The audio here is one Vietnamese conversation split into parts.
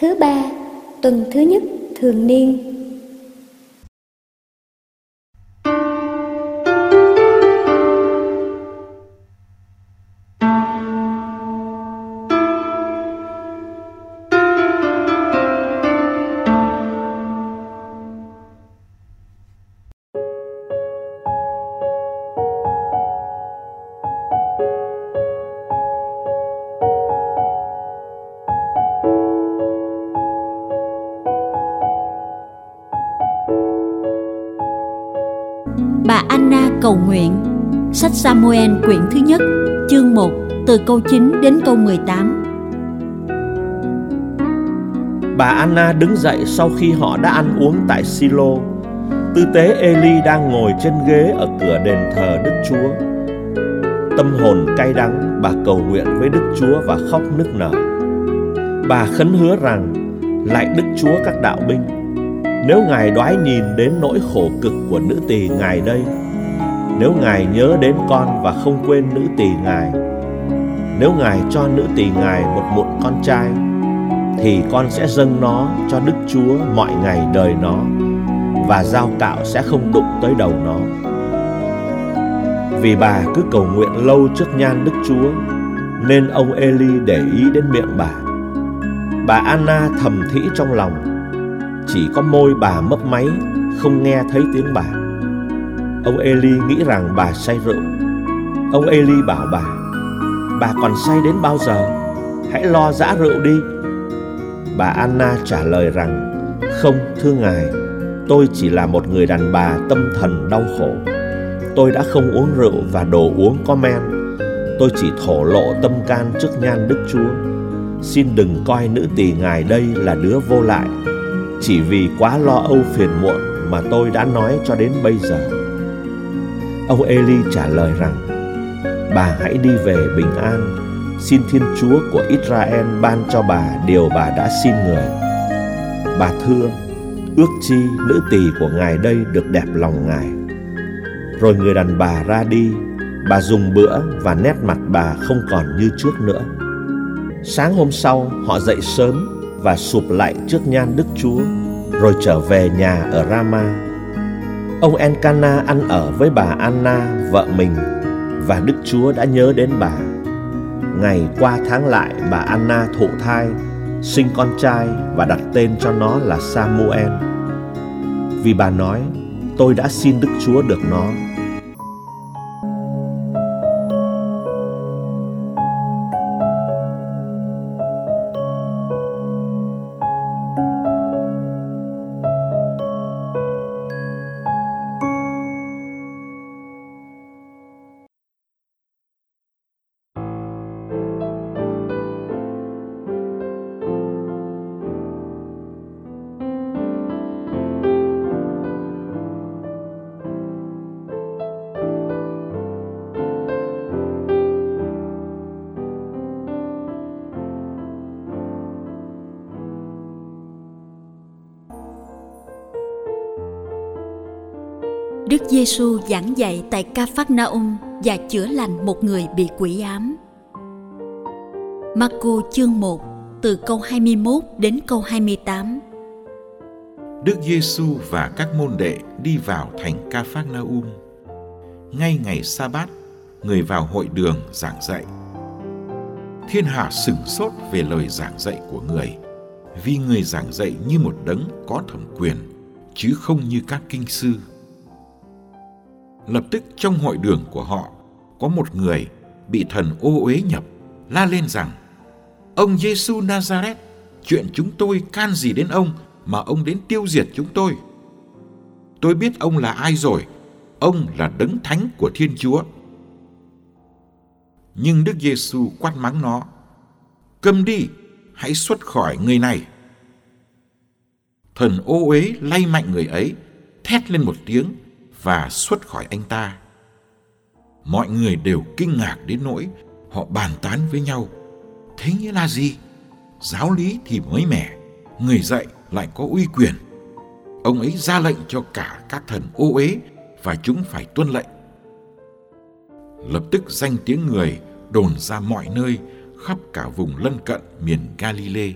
Thứ ba, tuần thứ nhất thường niên. Cầu nguyện Sách Samuel quyển thứ nhất Chương 1 Từ câu 9 đến câu 18 Bà Anna đứng dậy sau khi họ đã ăn uống tại Silo. Tư tế Eli đang ngồi trên ghế ở cửa đền thờ Đức Chúa. Tâm hồn cay đắng, bà cầu nguyện với Đức Chúa và khóc nức nở. Bà khấn hứa rằng, lại Đức Chúa các đạo binh, nếu Ngài đoái nhìn đến nỗi khổ cực của nữ tỳ Ngài đây, nếu Ngài nhớ đến con và không quên nữ tỳ Ngài, nếu Ngài cho nữ tỳ Ngài một mụn con trai, thì con sẽ dâng nó cho Đức Chúa mọi ngày đời nó và dao cạo sẽ không đụng tới đầu nó. Vì bà cứ cầu nguyện lâu trước nhan Đức Chúa nên ông Eli để ý đến miệng bà. Bà Anna thầm thĩ trong lòng, chỉ có môi bà mấp máy không nghe thấy tiếng bà. Ông Eli nghĩ rằng bà say rượu. Ông Eli bảo bà, bà còn say đến bao giờ? Hãy lo dã rượu đi. Bà Anna trả lời rằng Không thưa ngài Tôi chỉ là một người đàn bà tâm thần đau khổ. Tôi đã không uống rượu và đồ uống có men. Tôi chỉ thổ lộ tâm can trước nhan Đức Chúa. Xin đừng coi nữ tỳ ngài đây là đứa vô lại. Chỉ vì quá lo âu phiền muộn mà tôi đã nói cho đến bây giờ. Ông Eli trả lời rằng Bà hãy đi về bình an xin Thiên Chúa của Israel ban cho bà điều bà đã xin người. Bà thưa, ước chi nữ tỳ của Ngài đây được đẹp lòng Ngài. Rồi người đàn bà ra đi, bà dùng bữa và nét mặt bà không còn như trước nữa. Sáng hôm sau, họ dậy sớm và sụp lại trước nhan Đức Chúa, rồi trở về nhà ở Rama. Ông Encana ăn ở với bà Anna, vợ mình, và Đức Chúa đã nhớ đến bà. Ngày qua tháng lại bà Anna thụ thai Sinh con trai và đặt tên cho nó là Samuel. Vì bà nói tôi đã xin Đức Chúa được nó. Giêsu giảng dạy tại Ca và chữa lành một người bị quỷ ám. Marco chương 1 từ câu 21 đến câu 28. Đức Giêsu và các môn đệ đi vào thành Ca Phác Ngay ngày sa bát, người vào hội đường giảng dạy. Thiên hạ sửng sốt về lời giảng dạy của người, vì người giảng dạy như một đấng có thẩm quyền, chứ không như các kinh sư lập tức trong hội đường của họ, có một người bị thần ô uế nhập, la lên rằng, ông Giêsu Nazareth chuyện chúng tôi can gì đến ông mà ông đến tiêu diệt chúng tôi? Tôi biết ông là ai rồi, ông là đấng thánh của Thiên Chúa. Nhưng Đức Giêsu quát mắng nó, câm đi, hãy xuất khỏi người này. Thần ô uế lay mạnh người ấy, thét lên một tiếng và xuất khỏi anh ta. Mọi người đều kinh ngạc đến nỗi họ bàn tán với nhau. Thế nghĩa là gì? Giáo lý thì mới mẻ, người dạy lại có uy quyền. Ông ấy ra lệnh cho cả các thần ô uế và chúng phải tuân lệnh. Lập tức danh tiếng người đồn ra mọi nơi khắp cả vùng lân cận miền Galilee.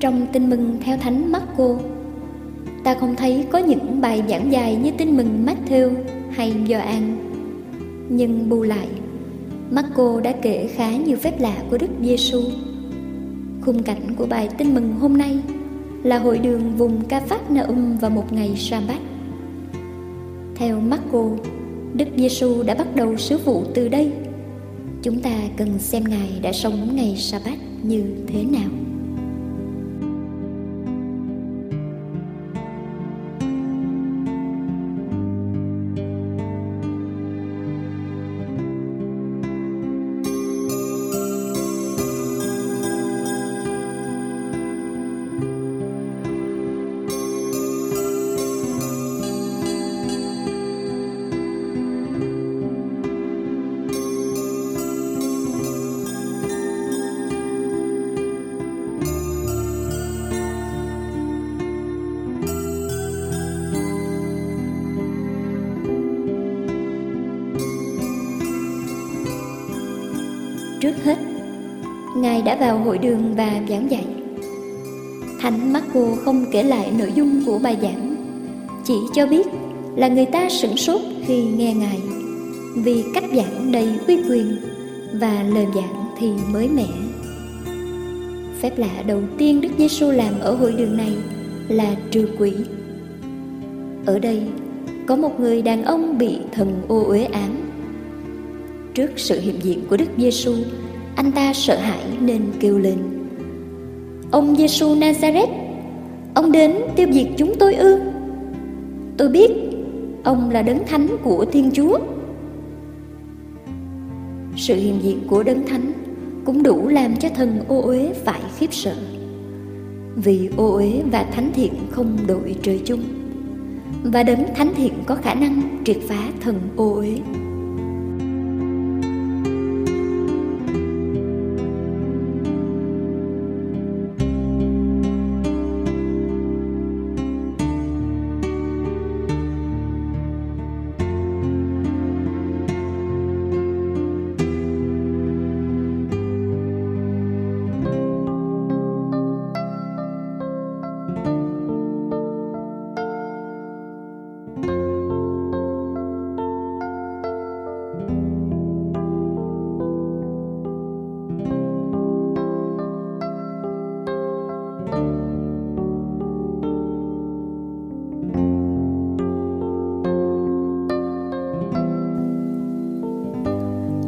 Trong tin mừng theo Thánh Marco, ta không thấy có những bài giảng dài như tin mừng Matthew hay Gioan. Nhưng bù lại, Marco đã kể khá nhiều phép lạ của Đức Giêsu. Khung cảnh của bài tin mừng hôm nay là hội đường vùng Ca Phát Na Um vào một ngày Sa-bát. Theo Marco, Đức Giêsu đã bắt đầu sứ vụ từ đây. Chúng ta cần xem Ngài đã sống ngày Sa-bát như thế nào. Trước hết, Ngài đã vào hội đường và giảng dạy. Thánh Marco không kể lại nội dung của bài giảng, chỉ cho biết là người ta sửng sốt khi nghe Ngài vì cách giảng đầy uy quyền và lời giảng thì mới mẻ. Phép lạ đầu tiên Đức Giêsu làm ở hội đường này là trừ quỷ. Ở đây có một người đàn ông bị thần ô uế ám Trước sự hiện diện của Đức Giêsu, anh ta sợ hãi nên kêu lên: Ông Giêsu Nazareth, ông đến tiêu diệt chúng tôi ư? Tôi biết ông là đấng thánh của Thiên Chúa. Sự hiện diện của đấng thánh cũng đủ làm cho thần ô uế phải khiếp sợ. Vì ô uế và thánh thiện không đội trời chung, và đấng thánh thiện có khả năng triệt phá thần ô uế.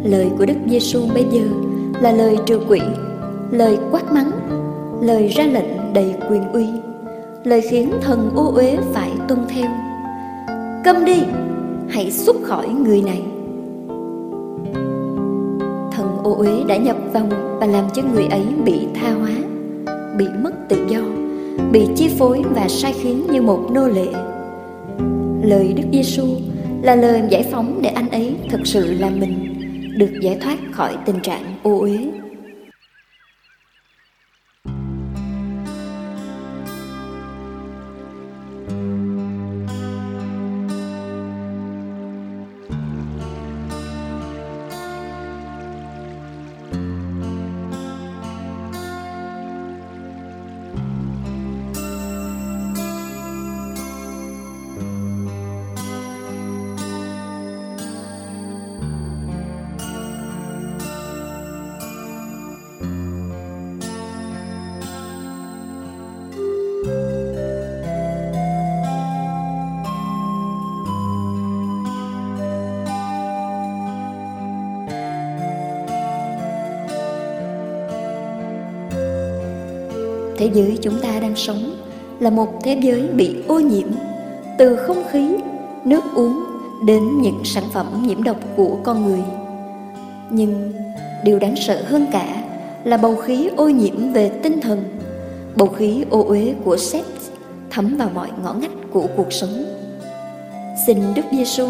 Lời của Đức Giêsu bây giờ là lời trừ quỷ, lời quát mắng, lời ra lệnh đầy quyền uy, lời khiến thần ô uế phải tuân theo. Câm đi, hãy xuất khỏi người này. Thần ô uế đã nhập vào và làm cho người ấy bị tha hóa, bị mất tự do, bị chi phối và sai khiến như một nô lệ. Lời Đức Giêsu là lời giải phóng để anh ấy thực sự là mình được giải thoát khỏi tình trạng ô uế. Thế giới chúng ta đang sống là một thế giới bị ô nhiễm, từ không khí, nước uống đến những sản phẩm nhiễm độc của con người. Nhưng điều đáng sợ hơn cả là bầu khí ô nhiễm về tinh thần, bầu khí ô uế của sex thấm vào mọi ngõ ngách của cuộc sống. Xin đức giêsu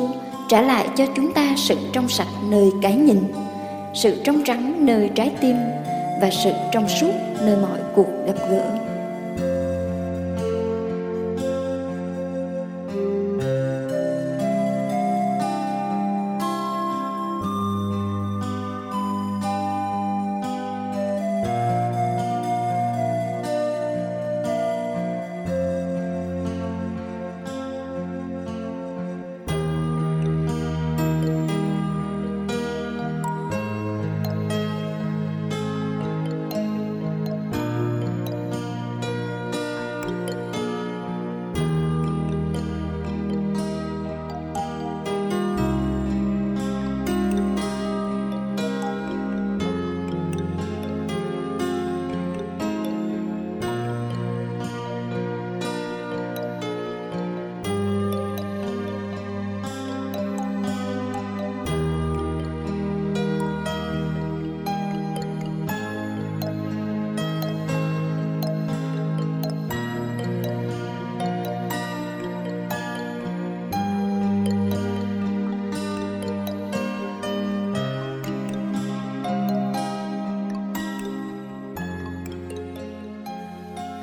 trả lại cho chúng ta sự trong sạch nơi cái nhìn, sự trong trắng nơi trái tim và sự trong suốt nơi mọi cuộc gặp gỡ.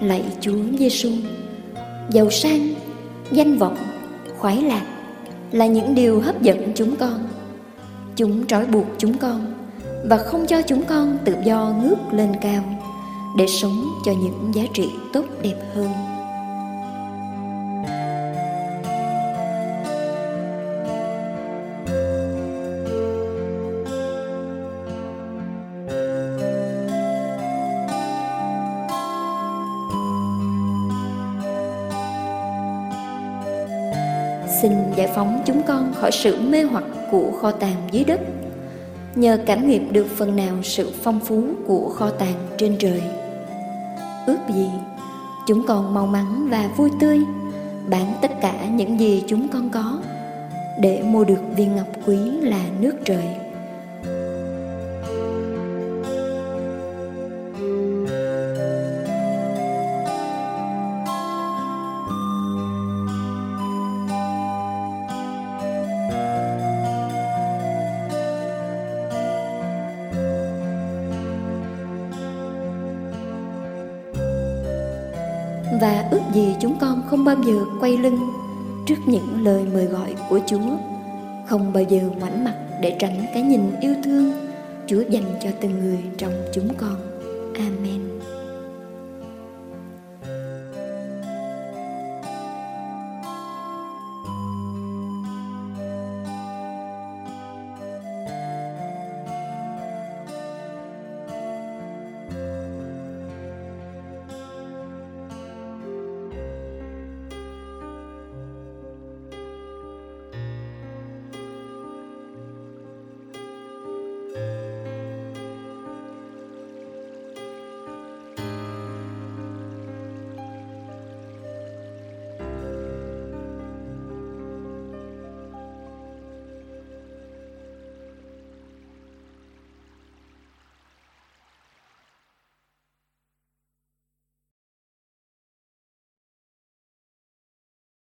Lạy Chúa Giêsu, giàu sang, danh vọng, khoái lạc là những điều hấp dẫn chúng con. Chúng trói buộc chúng con và không cho chúng con tự do ngước lên cao để sống cho những giá trị tốt đẹp hơn. Xin giải phóng chúng con khỏi sự mê hoặc của kho tàng dưới đất. Nhờ cảm nghiệm được phần nào sự phong phú của kho tàng trên trời. Ước gì chúng con mau mắn và vui tươi, bán tất cả những gì chúng con có, để mua được viên ngọc quý là nước trời. Và ước gì chúng con không bao giờ quay lưng trước những lời mời gọi của Chúa, không bao giờ ngoảnh mặt để tránh cái nhìn yêu thương Chúa dành cho từng người trong chúng con. Amen.